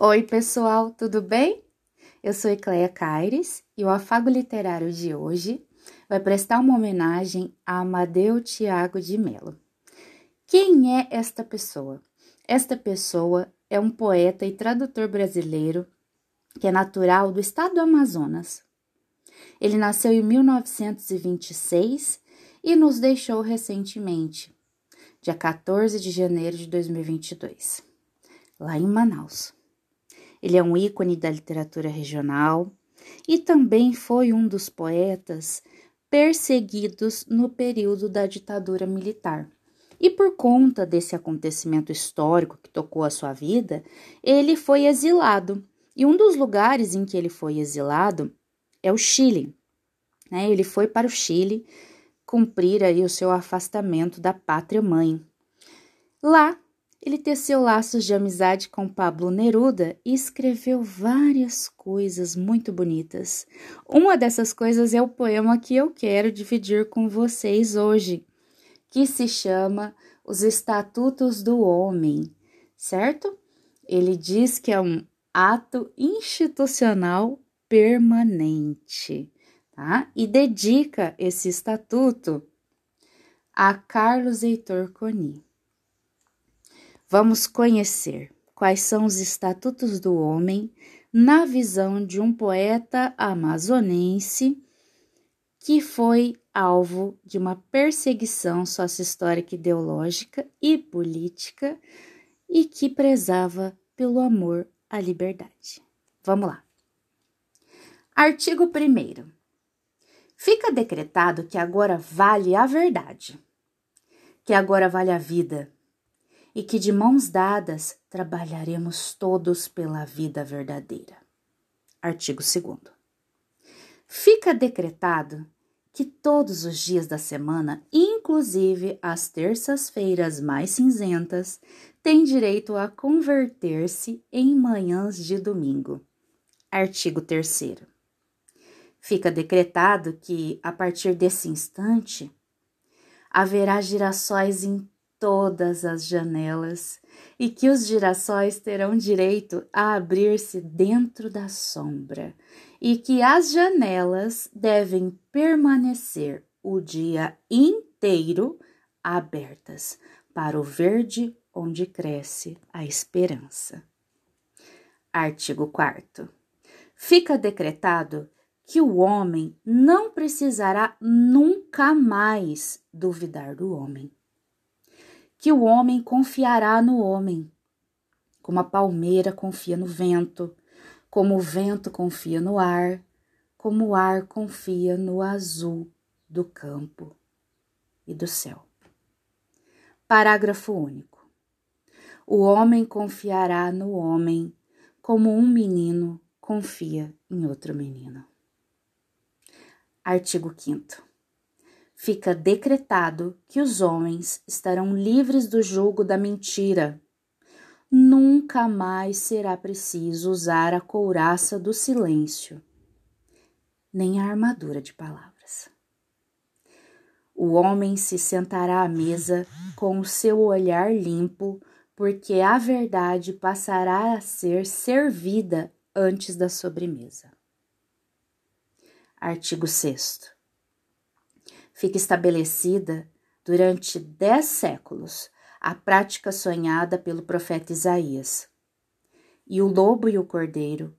Oi, pessoal, tudo bem? Eu sou Ecleia Caires e o afago literário de hoje vai prestar uma homenagem a Amadeu Tiago de Melo. Quem é esta pessoa? Esta pessoa é um poeta e tradutor brasileiro que é natural do estado do Amazonas. Ele nasceu em 1926 e nos deixou recentemente, dia 14 de janeiro de 2022, lá em Manaus. Ele é um ícone da literatura regional e também foi um dos poetas perseguidos no período da ditadura militar. E por conta desse acontecimento histórico que tocou a sua vida, ele foi exilado. E um dos lugares em que ele foi exilado é o Chile. Né? Ele foi para o Chile cumprir aí o seu afastamento da pátria mãe. Lá, ele teceu laços de amizade com Pablo Neruda e escreveu várias coisas muito bonitas. Uma dessas coisas é o poema que eu quero dividir com vocês hoje, que se chama Os Estatutos do Homem, certo? Ele diz que é um ato institucional permanente, tá? E dedica esse estatuto a Carlos Heitor Coni. Vamos conhecer quais são os estatutos do homem na visão de um poeta amazonense que foi alvo de uma perseguição sociohistórica, ideológica e política e que prezava pelo amor à liberdade. Vamos lá. Artigo 1. Fica decretado que agora vale a verdade, que agora vale a vida e que de mãos dadas trabalharemos todos pela vida verdadeira. Artigo 2. Fica decretado que todos os dias da semana, inclusive as terças-feiras mais cinzentas, têm direito a converter-se em manhãs de domingo. Artigo 3. Fica decretado que, a partir desse instante, haverá girassóis em todas as janelas e que os girassóis terão direito a abrir-se dentro da sombra e que as janelas devem permanecer o dia inteiro abertas para o verde onde cresce a esperança. Artigo 4. Fica decretado que o homem não precisará nunca mais duvidar do homem que o homem confiará no homem, como a palmeira confia no vento, como o vento confia no ar, como o ar confia no azul do campo e do céu. Parágrafo único. O homem confiará no homem como um menino confia em outro menino. Artigo 5 fica decretado que os homens estarão livres do jugo da mentira. Nunca mais será preciso usar a couraça do silêncio, nem a armadura de palavras. O homem se sentará à mesa com o seu olhar limpo, porque a verdade passará a ser servida antes da sobremesa. Artigo 6 fica estabelecida durante dez séculos a prática sonhada pelo profeta Isaías. E o lobo e o cordeiro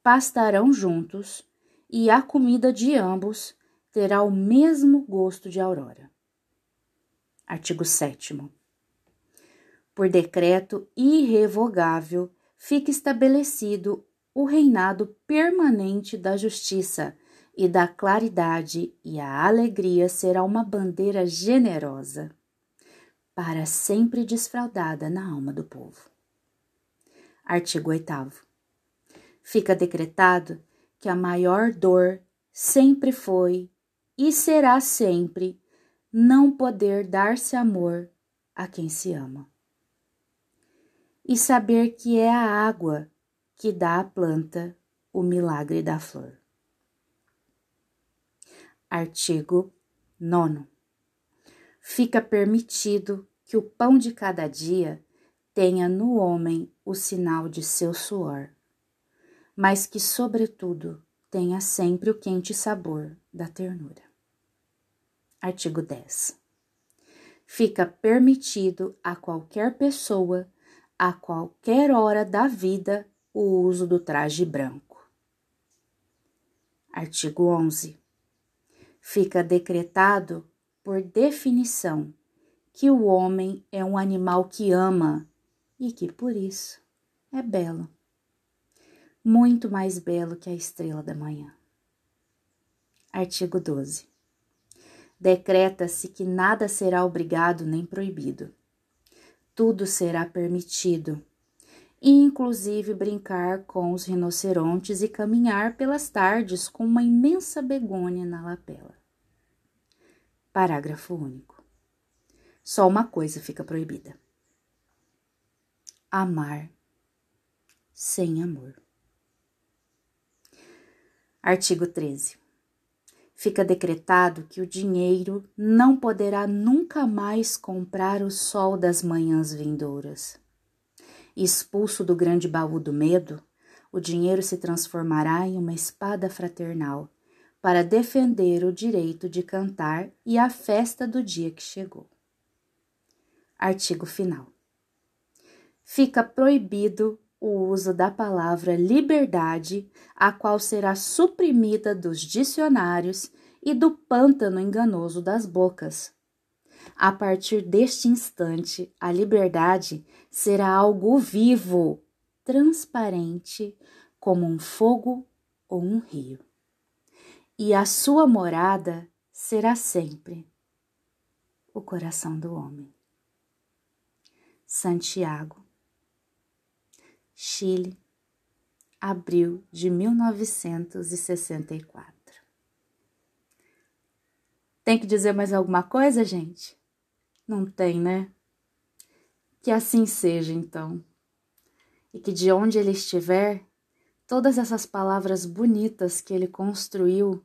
pastarão juntos, e a comida de ambos terá o mesmo gosto de aurora. Artigo 7. Por decreto irrevogável, fica estabelecido o reinado permanente da justiça e da claridade e a alegria será uma bandeira generosa, para sempre desfraldada na alma do povo. Artigo 8. Fica decretado que a maior dor sempre foi e será sempre não poder dar-se amor a quem se ama. E saber que é a água que dá à planta o milagre da flor. Artigo 9. Fica permitido que o pão de cada dia tenha no homem o sinal de seu suor, mas que, sobretudo, tenha sempre o quente sabor da ternura. Artigo 10. Fica permitido a qualquer pessoa, a qualquer hora da vida, o uso do traje branco. Artigo 11. Fica decretado, por definição, que o homem é um animal que ama e que por isso é belo. Muito mais belo que a estrela da manhã. Artigo 12 decreta-se que nada será obrigado nem proibido. Tudo será permitido, inclusive brincar com os rinocerontes e caminhar pelas tardes com uma imensa begônia na lapela. Parágrafo único. Só uma coisa fica proibida: amar sem amor. Artigo 13 fica decretado que o dinheiro não poderá nunca mais comprar o sol das manhãs vindouras. Expulso do grande baú do medo, o dinheiro se transformará em uma espada fraternal para defender o direito de cantar e a festa do dia que chegou. Artigo final. Fica proibido o uso da palavra liberdade, a qual será suprimida dos dicionários e do pântano enganoso das bocas. A partir deste instante, a liberdade será algo vivo, transparente, como um fogo ou um rio. E a sua morada será sempre o coração do homem. Santiago Chile, abril de 1964. Tem que dizer mais alguma coisa, gente? Não tem, né? Que assim seja, então. E que de onde ele estiver, todas essas palavras bonitas que ele construiu,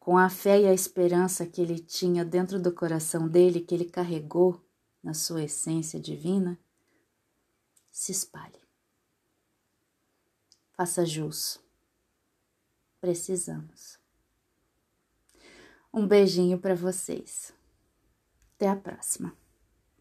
com a fé e a esperança que ele tinha dentro do coração dele, que ele carregou na sua essência divina, se espalhe. Faça jus. Precisamos. Um beijinho para vocês. Até a próxima.